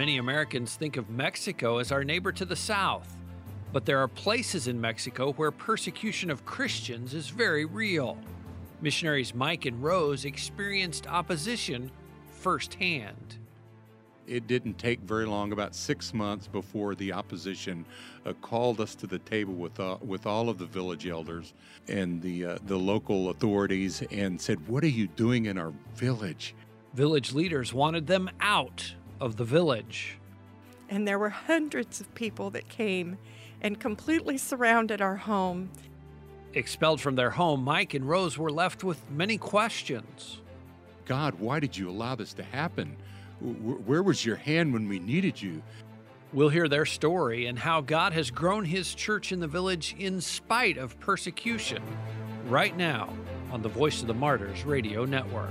Many Americans think of Mexico as our neighbor to the south, but there are places in Mexico where persecution of Christians is very real. Missionaries Mike and Rose experienced opposition firsthand. It didn't take very long, about six months before the opposition uh, called us to the table with uh, with all of the village elders and the uh, the local authorities and said, "What are you doing in our village?" Village leaders wanted them out of the village. And there were hundreds of people that came and completely surrounded our home. Expelled from their home, Mike and Rose were left with many questions. God, why did you allow this to happen? Where was your hand when we needed you? We'll hear their story and how God has grown his church in the village in spite of persecution right now on the Voice of the Martyrs radio network.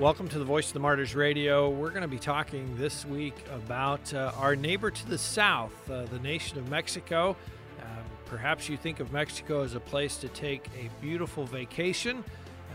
Welcome to the Voice of the Martyrs Radio. We're going to be talking this week about uh, our neighbor to the south, uh, the nation of Mexico. Uh, perhaps you think of Mexico as a place to take a beautiful vacation.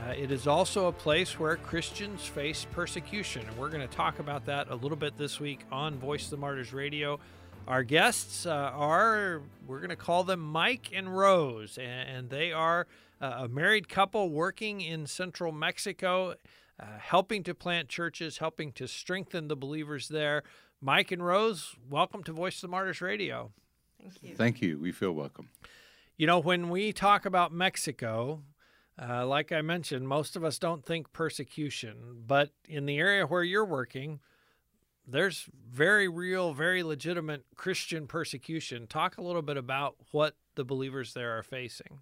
Uh, it is also a place where Christians face persecution, and we're going to talk about that a little bit this week on Voice of the Martyrs Radio. Our guests uh, are, we're going to call them Mike and Rose, and, and they are uh, a married couple working in central Mexico uh, helping to plant churches, helping to strengthen the believers there. Mike and Rose, welcome to Voice of the Martyrs Radio. Thank you. Thank you. We feel welcome. You know, when we talk about Mexico, uh, like I mentioned, most of us don't think persecution, but in the area where you're working, there's very real, very legitimate Christian persecution. Talk a little bit about what the believers there are facing.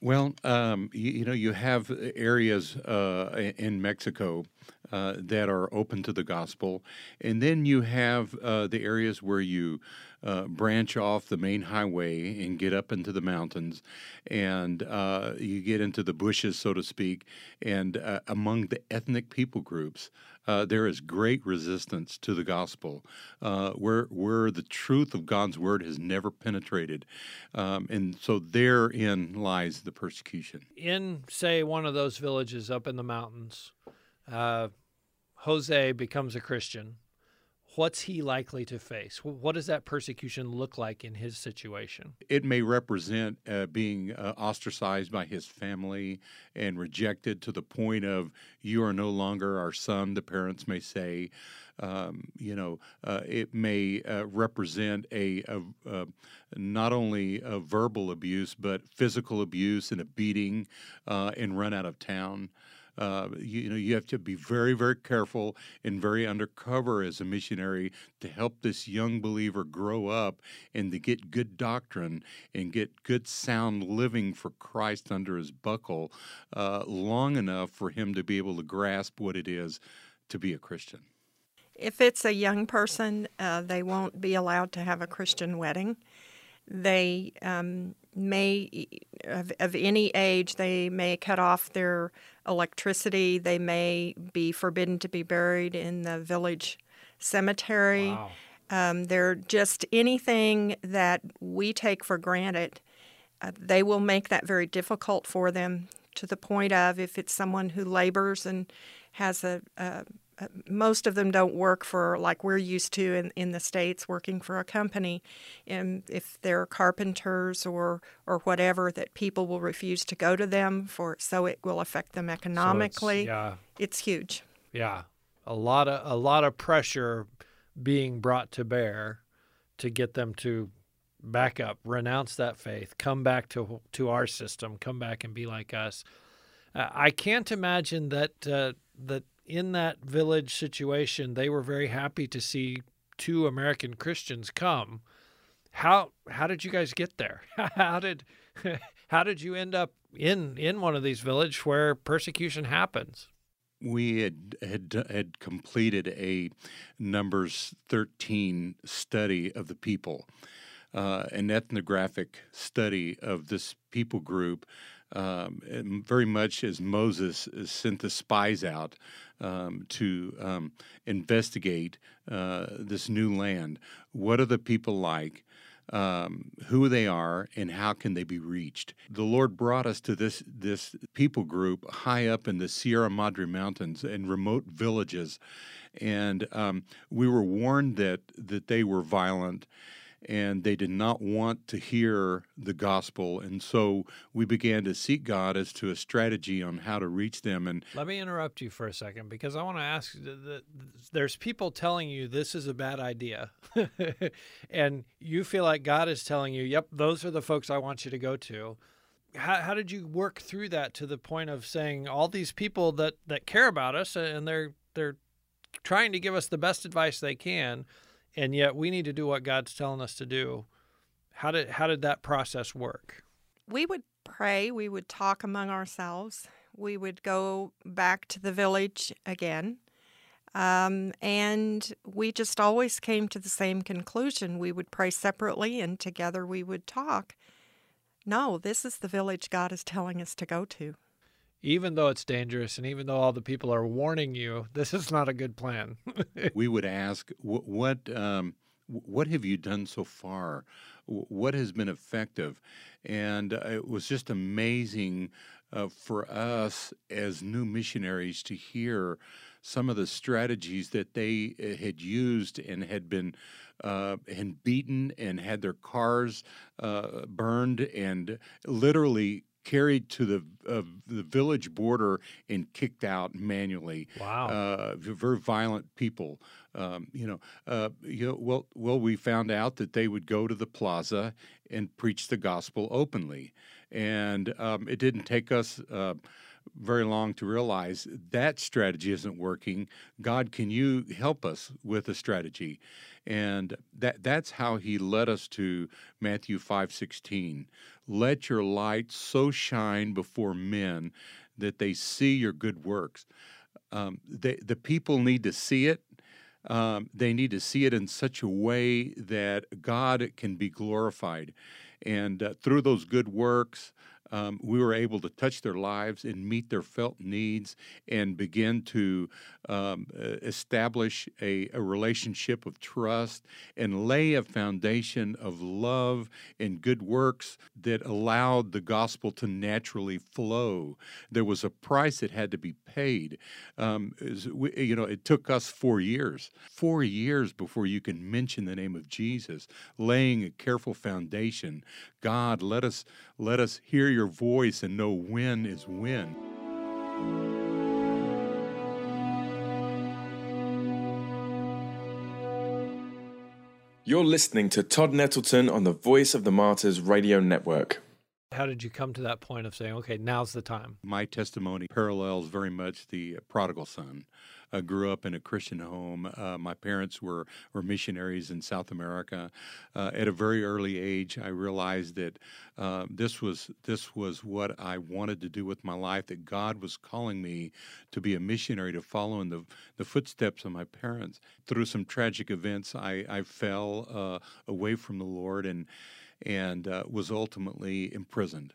Well, um, you, you, know, you have areas uh, in Mexico uh, that are open to the gospel, and then you have uh, the areas where you uh, branch off the main highway and get up into the mountains, and uh, you get into the bushes, so to speak, and uh, among the ethnic people groups uh, there is great resistance to the gospel, where where the truth of God's word has never penetrated, um, and so therein lies the persecution. In say one of those villages up in the mountains, uh, Jose becomes a Christian what's he likely to face? What does that persecution look like in his situation? It may represent uh, being uh, ostracized by his family and rejected to the point of you are no longer our son, the parents may say. Um, you know, uh, it may uh, represent a, a, a, not only a verbal abuse, but physical abuse and a beating uh, and run out of town. Uh, you, you, know, you have to be very, very careful and very undercover as a missionary to help this young believer grow up and to get good doctrine and get good sound living for Christ under his buckle uh, long enough for him to be able to grasp what it is to be a Christian. If it's a young person, uh, they won't be allowed to have a Christian wedding. They um, may, of, of, any age, they may cut off their electricity. They may be forbidden to be buried in the village cemetery. Wow. Um, they're just anything that we take for granted. Uh, they will make that very difficult for them to the point of if it's someone who labors and has a, a most of them don't work for like we're used to in, in the states working for a company and if they're carpenters or or whatever that people will refuse to go to them for so it will affect them economically. so yeah. It's huge. Yeah. A lot of a lot of pressure being brought to bear to get them to back up renounce that faith come back to to our system come back and be like us. Uh, i can't imagine that uh, that in that village situation, they were very happy to see two American Christians come. How how did you guys get there? how did how did you end up in in one of these villages where persecution happens? we had had had completed a Numbers 13 study of the people, uh, an ethnographic study of this people group, um, very much as Moses sent the spies out um, to um, investigate uh, this new land. What are the people like? um, who they are and how can they be reached. The Lord brought us to this this people group high up in the Sierra Madre Mountains and remote villages, and um, we were warned that that they were violent and they did not want to hear the gospel. And so we began to seek God as to a strategy on how to reach them. And let me interrupt you for a second because I want to ask there's people telling you this is a bad idea. and you feel like God is telling you, yep, those are the folks I want you to go to. How, how did you work through that to the point of saying all these people that, that care about us and they're they're trying to give us the best advice they can and yet we need to do what God's telling us to do. How did how did that process work? We would pray, we would talk among ourselves. We would go back to the village again. Um, and we just always came to the same conclusion. We would pray separately and together we would talk. No, this is the village God is telling us to go to even though it's dangerous and even though all the people are warning you, this is not a good plan. we would ask, what um, what have you done so far? What has been effective? And uh, it was just amazing uh, for us as new missionaries to hear some of the strategies that they uh, had used and had been uh, and beaten and had their cars uh, burned and literally carried to the uh, the village border and kicked out manually. Wow, uh, very violent people. Um, you know, uh, you know, well, well, we found out that they would go to the plaza and preach the gospel openly, and um, it didn't take us uh, very long to realize that strategy isn't working. God, can you help us with a strategy? And that that's how he led us to Matthew 5:16. Let your light so shine before men that they see your good works. Um, they, the people need to see it. Um, they need to see it in such a way that God can be glorified. And uh, through those good works, um, we were able to touch their lives and meet their felt needs and begin to um, establish a, a, relationship of trust and lay a foundation of love and good works that allowed the gospel to naturally flow. There was a price that had to be paid. Um, you know, it took us four years, four years before you can mention the name of Jesus, laying a careful foundation. God, let us let us hear your voice and know when is when. You're listening to Todd Nettleton on the Voice of the Martyrs Radio Network. How did you come to that point of saying, okay, now's the time? My testimony parallels very much the prodigal son uh, grew up in a Christian home. Uh, my parents were, were missionaries in South America. Uh, at a very early age, I realized that uh, this was this was what I wanted to do with my life. That God was calling me to be a missionary, to follow in the the footsteps of my parents. Through some tragic events, I, I fell uh, away from the Lord and and uh, was ultimately imprisoned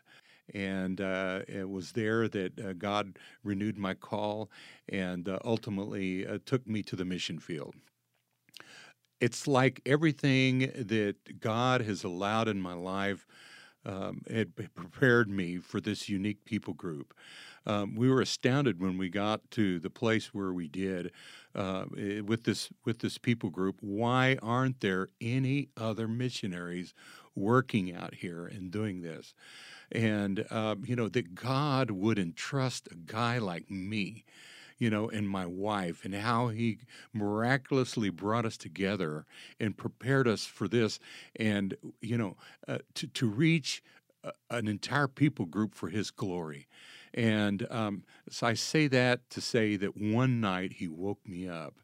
and uh, it was there that uh, God renewed my call and uh, ultimately uh, took me to the mission field. It's like everything that God has allowed in my life um, had prepared me for this unique people group. Um, we were astounded when we got to the place where we did uh, eh, with this with this people group. Why aren't there any other missionaries working out here and doing this? and uh, you know that God would entrust a guy like me, you know, and my wife, and how He miraculously brought us together and prepared us for this, and you know, uh, to to reach an entire people group for His glory. And um, so I say that to say that one night He woke me up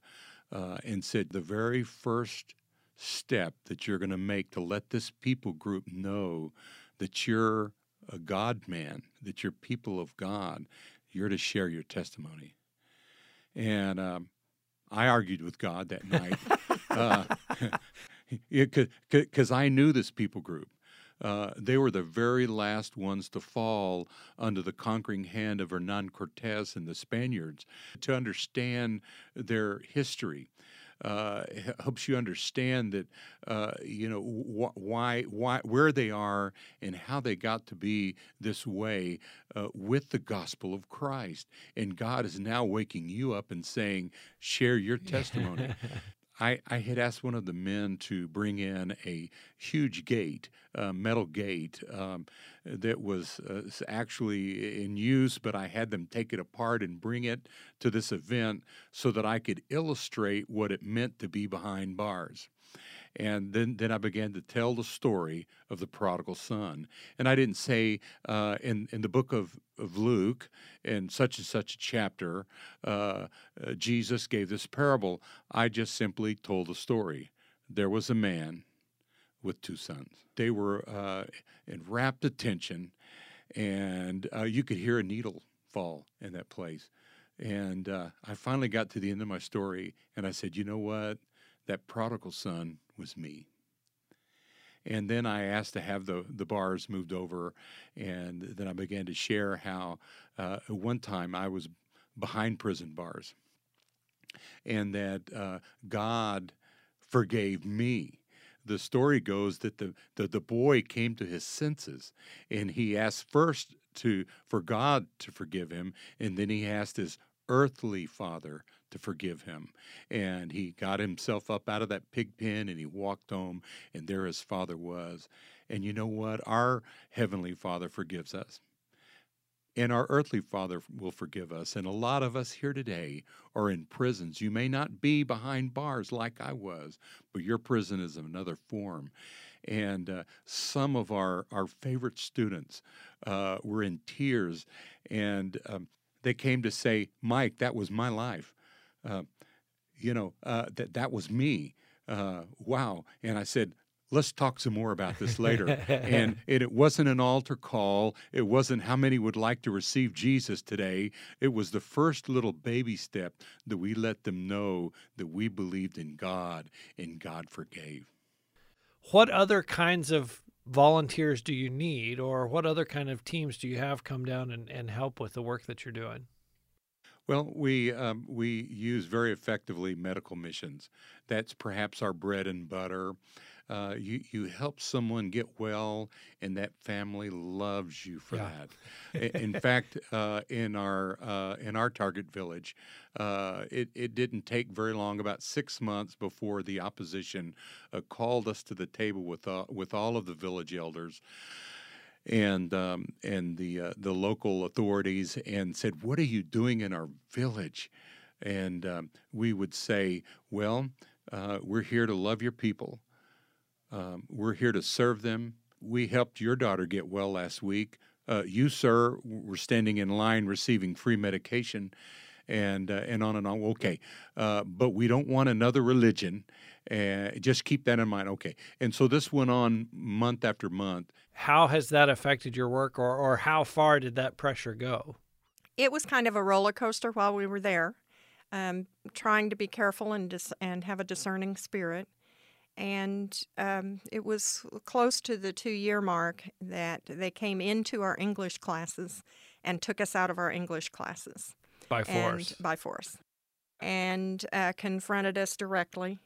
uh, and said, the very first step that you're going to make to let this people group know that you're a God man, that you're people of God, you're to share your testimony. And um, I argued with God that night because uh, I knew this people group. Uh, they were the very last ones to fall under the conquering hand of Hernan Cortez and the Spaniards. To understand their history, uh, helps you understand that uh, you know wh- why why where they are and how they got to be this way uh, with the gospel of Christ. And God is now waking you up and saying, share your testimony. I, I had asked one of the men to bring in a huge gate, a metal gate um, that was uh, actually in use, but I had them take it apart and bring it to this event so that I could illustrate what it meant to be behind bars. And then, then I began to tell the story of the prodigal son. And I didn't say uh, in, in the book of, of Luke, in such and such a chapter, uh, uh, Jesus gave this parable. I just simply told the story. There was a man with two sons. They were uh, in rapt attention, and uh, you could hear a needle fall in that place. And uh, I finally got to the end of my story, and I said, You know what? That prodigal son was me. And then I asked to have the, the bars moved over, and then I began to share how uh, one time I was behind prison bars, and that uh, God forgave me. The story goes that the, the, the boy came to his senses, and he asked first to for God to forgive him, and then he asked his earthly father to forgive him. And he got himself up out of that pig pen and he walked home, and there his father was. And you know what? Our heavenly father forgives us. And our earthly father will forgive us. And a lot of us here today are in prisons. You may not be behind bars like I was, but your prison is another form. And uh, some of our, our favorite students uh, were in tears. And um, they came to say, Mike, that was my life. Uh, you know, uh, that that was me. Uh, wow. And I said, let's talk some more about this later. and it, it, wasn't an altar call. It wasn't how many would like to receive Jesus today. It was the first little baby step that we let them know that we believed in God and God forgave. What other kinds of volunteers do you need, or what other kind of teams do you have come down and, and help with the work that you're doing? Well, we um, we use very effectively medical missions. That's perhaps our bread and butter. Uh, you you help someone get well, and that family loves you for yeah. that. in fact, uh, in our uh, in our target village, uh, it it didn't take very long, about six months before the opposition uh, called us to the table with uh, with all of the village elders and um, and the uh, the local authorities and said, "What are you doing in our village?" And um, we would say, "Well, uh, we're here to love your people. Um, we're here to serve them. We helped your daughter get well last week. Uh, you, sir, were standing in line receiving free medication." And, uh, and on and on. Okay, uh, but we don't want another religion, and just keep that in mind. Okay. And so this went on month after month. How has that affected your work, or, or how far did that pressure go? It was kind of a roller coaster while we were there, um, trying to be careful and, dis- and have a discerning spirit. And um, it was close to the two year mark that they came into our English classes and took us out of our English classes. By force. And, by force. And uh, confronted us directly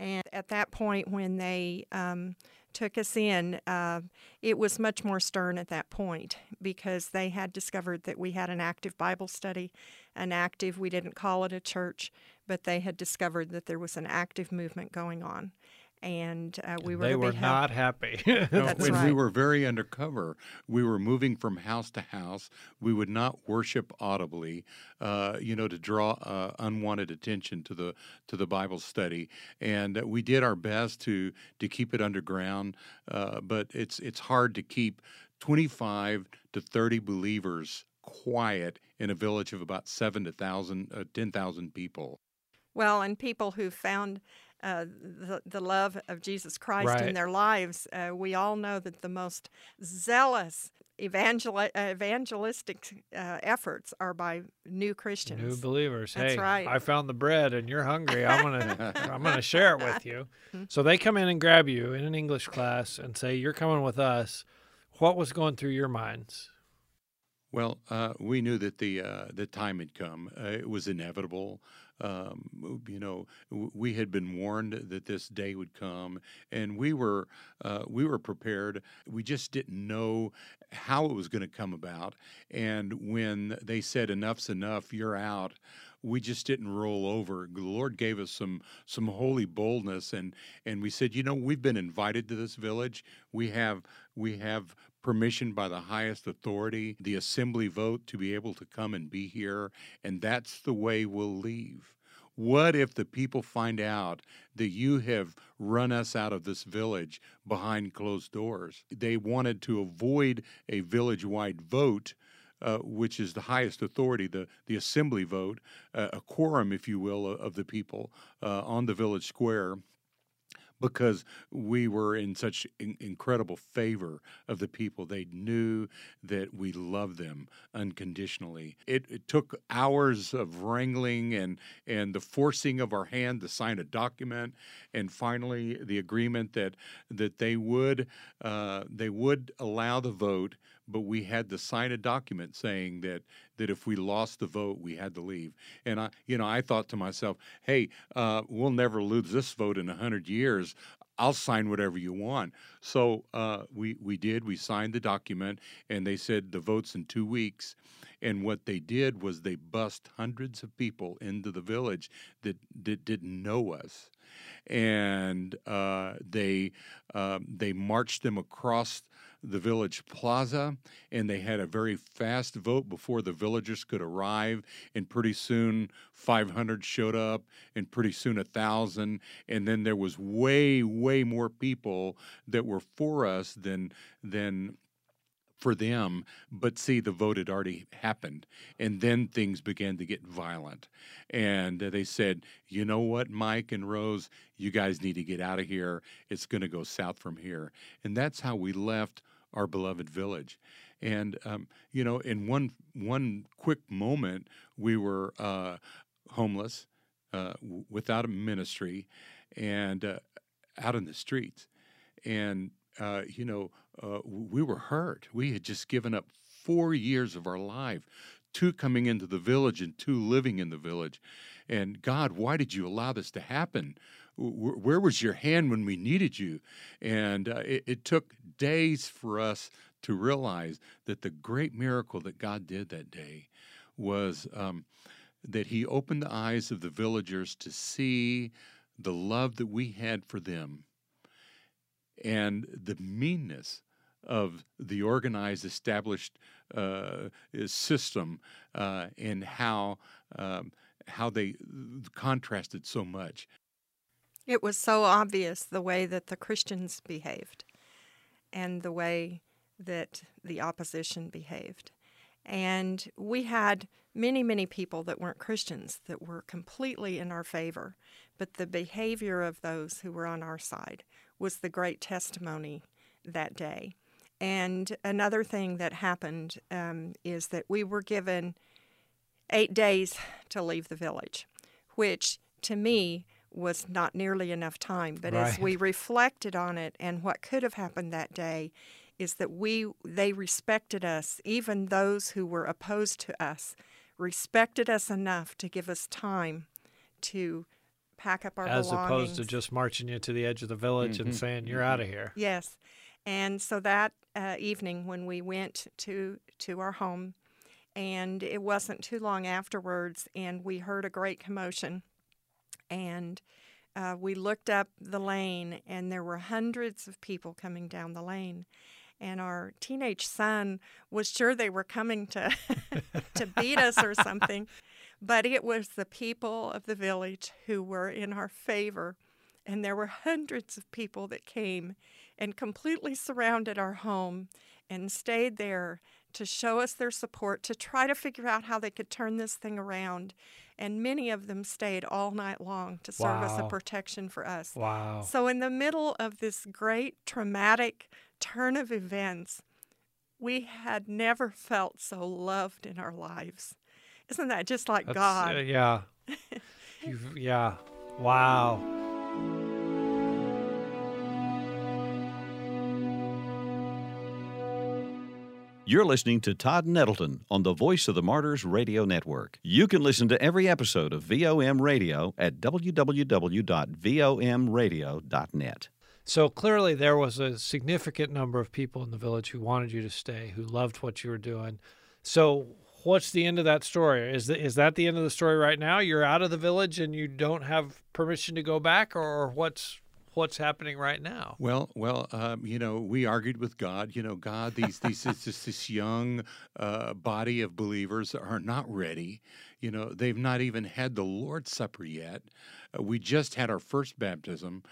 and at that point, when they um, took us in, uh, it was much more stern at that point because they had discovered that we had an active Bible study, an active, we didn't call it a church, but they had discovered that there was an active movement going on and uh, we were. They were not happy. That's when right. we were very undercover, we were moving from house to house. We would not worship audibly, uh, you know, to draw uh, unwanted attention to the to the Bible study, and we did our best to to keep it underground. Uh, but it's it's hard to keep twenty five to thirty believers quiet in a village of about seven to thousand, uh, ten thousand people. Well, and people who found uh, the, the love of Jesus Christ right. in their lives. Uh, we all know that the most zealous evangel- evangelistic uh, efforts are by new Christians. New believers. That's hey, right. I found the bread and you're hungry. I'm gonna I'm gonna share it with you. Mm-hmm. So they come in and grab you in an English class and say, You're coming with us. What was going through your minds? Well, uh, we knew that the uh, the time had come. Uh, it was inevitable. Um, you know, we had been warned that this day would come, and we were uh, we were prepared. We just didn't know how it was going to come about. And when they said enough's enough, you're out, we just didn't roll over. The Lord gave us some some holy boldness, and and we said, you know, we've been invited to this village. We have we have permission by the highest authority, the assembly vote, to be able to come and be here, and that's the way we'll leave. What if the people find out that you have run us out of this village behind closed doors? They wanted to avoid a village wide vote. Uh, which is the highest authority, the, the assembly vote, uh, a quorum, if you will, of the people uh, on the village square because we were in such in- incredible favor of the people. They knew that we loved them unconditionally. It, it took hours of wrangling and and the forcing of our hand to sign a document, and finally the agreement that that they would uh, they would allow the vote, but we had to sign a document saying that that if we lost the vote, we had to leave. And I, you know, I thought to myself, hey, uh, we'll never lose this vote in hundred years. I'll sign whatever you want. So uh, we we did. We signed the document, and they said the vote's in two weeks. And what they did was they bust hundreds of people into the village that, that didn't know us, and uh, they um, they marched them across the village plaza and they had a very fast vote before the villagers could arrive and pretty soon 500 showed up and pretty soon a thousand and then there was way way more people that were for us than than for them, but see, the vote had already happened. And then things began to get violent. And they said, you know what, Mike and Rose, you guys need to get out of here. It's going to go south from here. And that's how we left our beloved village. And, um, you know, in one, one quick moment, we were uh, homeless, uh, w- without a ministry, and uh, out in the streets. And uh, you know, uh, we were hurt. We had just given up four years of our life, two coming into the village and two living in the village. And God, why did you allow this to happen? Where was your hand when we needed you? And uh, it, it took days for us to realize that the great miracle that God did that day was um, that He opened the eyes of the villagers to see the love that we had for them and the meanness of the organized, established uh, system uh, and how um, how they contrasted so much. It was so obvious the way that the Christians behaved and the way that the opposition behaved. And we had many, many people that weren't Christians that were completely in our favor, but the behavior of those who were on our side was the great testimony that day. And another thing that happened um, is that we were given eight days to leave the village, which to me was not nearly enough time. But as we reflected on it and what could have happened that day, is that we they respected us, even those who were opposed to us, respected us enough to give us time to pack up our As belongings. opposed to just marching you to the edge of the village and saying, You're out of here. Yes, and so that uh, evening when we went to to our home, and it wasn't too long afterwards, and we heard a great commotion, and uh, we looked up the lane, and there were hundreds of people coming down the lane. And our teenage son was sure they were coming to to beat us or something, but it was the people of the village who were in our favor and there were hundreds of people that came and completely surrounded our home and stayed there to show us their support, to try to figure out how they could turn this thing around. And many of them stayed all night long to serve as a protection for us. Wow. So, in the middle of this great traumatic turn of events, we had never felt so loved in our lives. Isn't that just like That's, God? uh, yeah. Yeah. Wow. You're listening to Todd Nettleton on the Voice of the Martyrs Radio Network. You can listen to every episode of VOM Radio at www.vomradio.net. So clearly, there was a significant number of people in the village who wanted you to stay, who loved what you were doing. So, what's the end of that story? Is the, is that the end of the story right now? You're out of the village and you don't have permission to go back, or what's what's happening right now? Well, well, um, you know, we argued with God. You know, God, these these just this young uh, body of believers are not ready. You know, they've not even had the Lord's Supper yet. Uh, we just had our first baptism.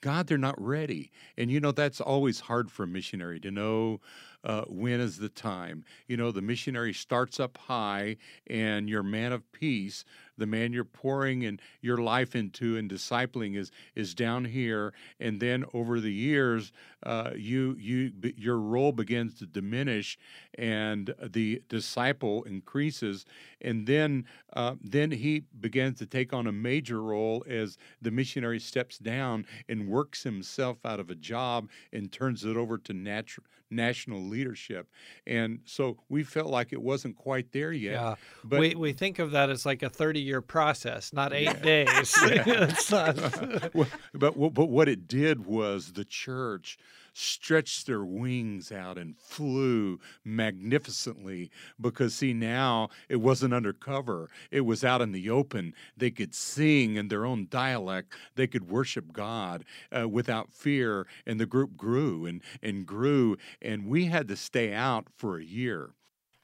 God, they're not ready. And you know, that's always hard for a missionary to know uh, when is the time. You know, the missionary starts up high, and your man of peace, the man you're pouring and your life into and discipling, is is down here. And then over the years, uh, you you your role begins to diminish, and the disciple increases, and then uh, then he begins to take on a major role as the missionary steps down and works himself out of a job and turns it over to natural national leadership. And so we felt like it wasn't quite there yet. Yeah, But we we think of that as like a 30 year process, not eight days. It's not- Well, but but what it did was the church stretched their wings out and flew magnificently because see now it wasn't undercover it was out in the open they could sing in their own dialect they could worship god uh, without fear and the group grew and and grew and we had to stay out for a year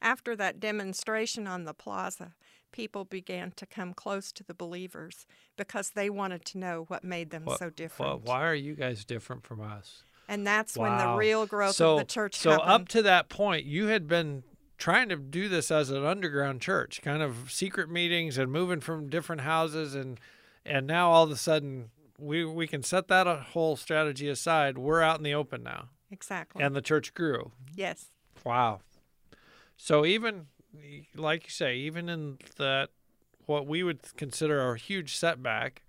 After that demonstration on the plaza, people began to come close to the believers because they wanted to know what made them What- so what- different. why are you guys different from us? And that's when the real growth so, of the church So happened. up to that point, you had been trying to do this as an underground church, kind of secret meetings and moving from different houses, and and now all of a sudden we we can set that whole strategy aside. We're out in the open now, exactly. and the church grew. yes. Wow. So even like you say, even in that what we would consider a huge setback,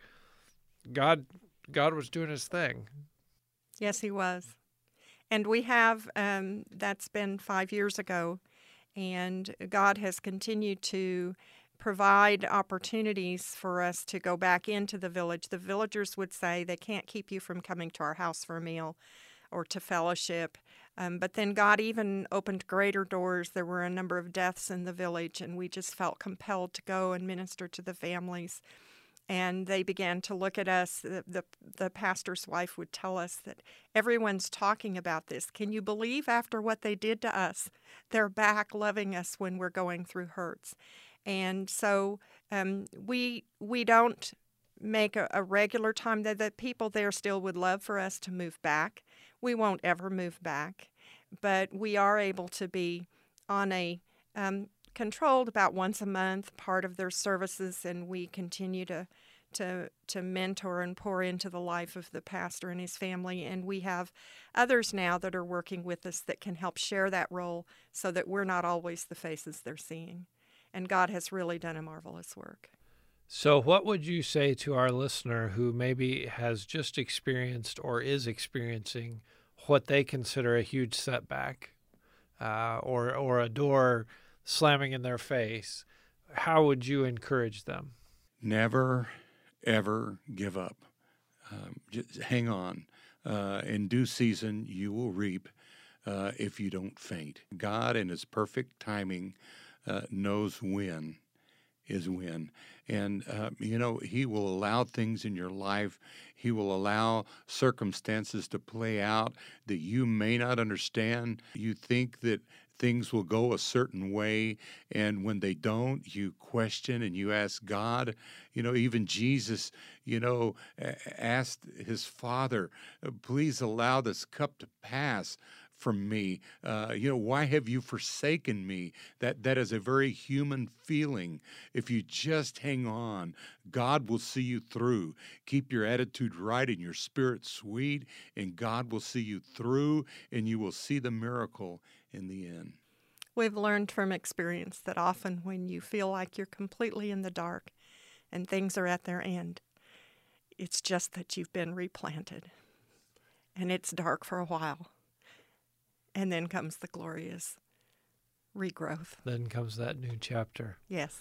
God God was doing his thing. Yes, he was. And we have, um, that's been five years ago, and God has continued to provide opportunities for us to go back into the village. The villagers would say they can't keep you from coming to our house for a meal or to fellowship. Um, but then God even opened greater doors. There were a number of deaths in the village, and we just felt compelled to go and minister to the families and they began to look at us. The, the, the pastor's wife would tell us that everyone's talking about this. Can you believe after what they did to us, they're back loving us when we're going through hurts? And so um, we we don't make a, a regular time that the people there still would love for us to move back. We won't ever move back, but we are able to be on a um, controlled about once a month part of their services and we continue to to to mentor and pour into the life of the pastor and his family and we have others now that are working with us that can help share that role so that we're not always the faces they're seeing and God has really done a marvelous work. So, what would you say to our listener who maybe has just experienced or is experiencing what they consider a huge setback, uh, or or a door slamming in their face? How would you encourage them? never ever give up. Um, just hang on. Uh, in due season you will reap uh, if you don't faint. God in his perfect timing uh, knows when is when. And uh, you know he will allow things in your life. He will allow circumstances to play out that you may not understand. You think that things will go a certain way and when they don't you question and you ask god you know even jesus you know asked his father please allow this cup to pass from me. Uh, you know why have you forsaken me? That that is a very human feeling. If you just hang on god will see you through. Keep your attitude right and your spirit sweet and god will see you through and you will see the miracle in the end. We've learned from experience that often when you feel like you're completely in the dark and things are at their end, it's just that you've been replanted. And it's dark for a while. And then comes the glorious regrowth. Then comes that new chapter. Yes.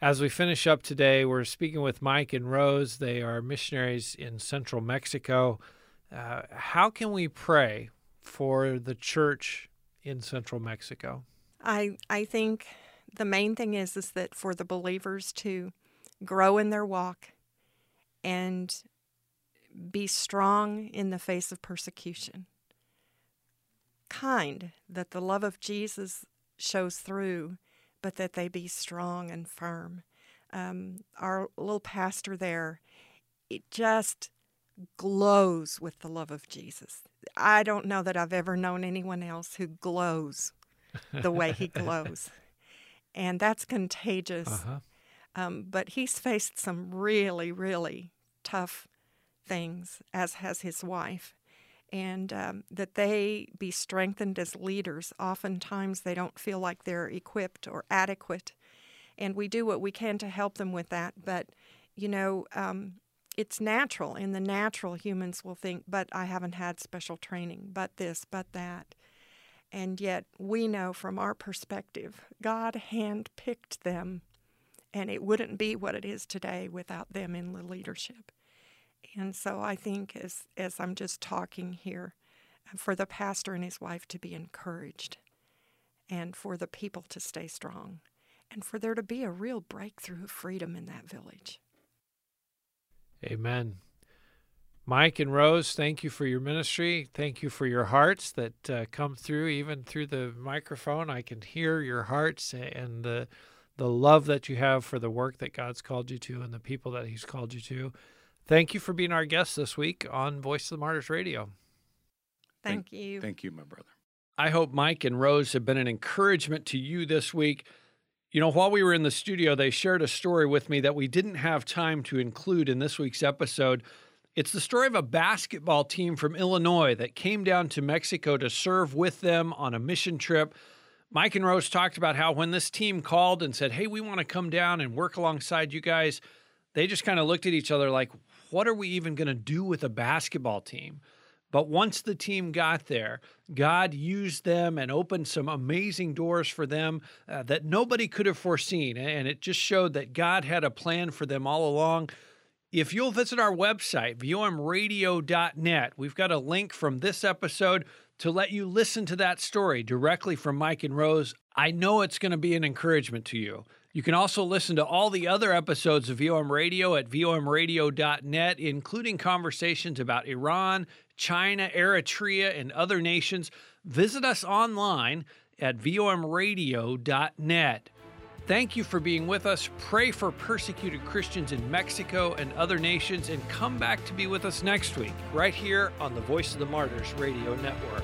As we finish up today, we're speaking with Mike and Rose. They are missionaries in central Mexico. Uh, how can we pray for the church in central Mexico? I I think the main thing is is that for the believers to grow in their walk and be strong in the face of persecution. Kind that the love of Jesus shows through, but that they be strong and firm. Um, our little pastor there, it just glows with the love of Jesus. I don't know that I've ever known anyone else who glows the way he glows. And that's contagious. Uh-huh. Um, but he's faced some really, really tough things, as has his wife. And um, that they be strengthened as leaders. Oftentimes they don't feel like they're equipped or adequate. And we do what we can to help them with that. But, you know, um, it's natural. In the natural, humans will think, but I haven't had special training, but this, but that. And yet, we know from our perspective, God handpicked them, and it wouldn't be what it is today without them in the leadership. And so, I think as, as I'm just talking here, uh, for the pastor and his wife to be encouraged, and for the people to stay strong, and for there to be a real breakthrough of freedom in that village. Amen. Mike and Rose, thank you for your ministry. Thank you for your hearts that uh, come through, even through the microphone. I can hear your hearts and the the love that you have for the work that God's called you to and the people that He's called you to. Thank you for being our guest this week on Voice of the Martyrs Radio. Thank, thank you. Thank you, my brother. I hope Mike and Rose have been an encouragement to you this week. You know, while we were in the studio, they shared a story with me that we didn't have time to include in this week's episode. It's the story of a basketball team from Illinois that came down to Mexico to serve with them on a mission trip. Mike and Rose talked about how when this team called and said, Hey, we want to come down and work alongside you guys, they just kind of looked at each other like, What are we even going to do with a basketball team? But once the team got there, God used them and opened some amazing doors for them uh, that nobody could have foreseen. And it just showed that God had a plan for them all along. If you'll visit our website, vomradio.net, we've got a link from this episode to let you listen to that story directly from Mike and Rose. I know it's going to be an encouragement to you. You can also listen to all the other episodes of VOM Radio at vomradio.net, including conversations about Iran, China, Eritrea, and other nations. Visit us online at vomradio.net. Thank you for being with us. Pray for persecuted Christians in Mexico and other nations, and come back to be with us next week, right here on the Voice of the Martyrs Radio Network.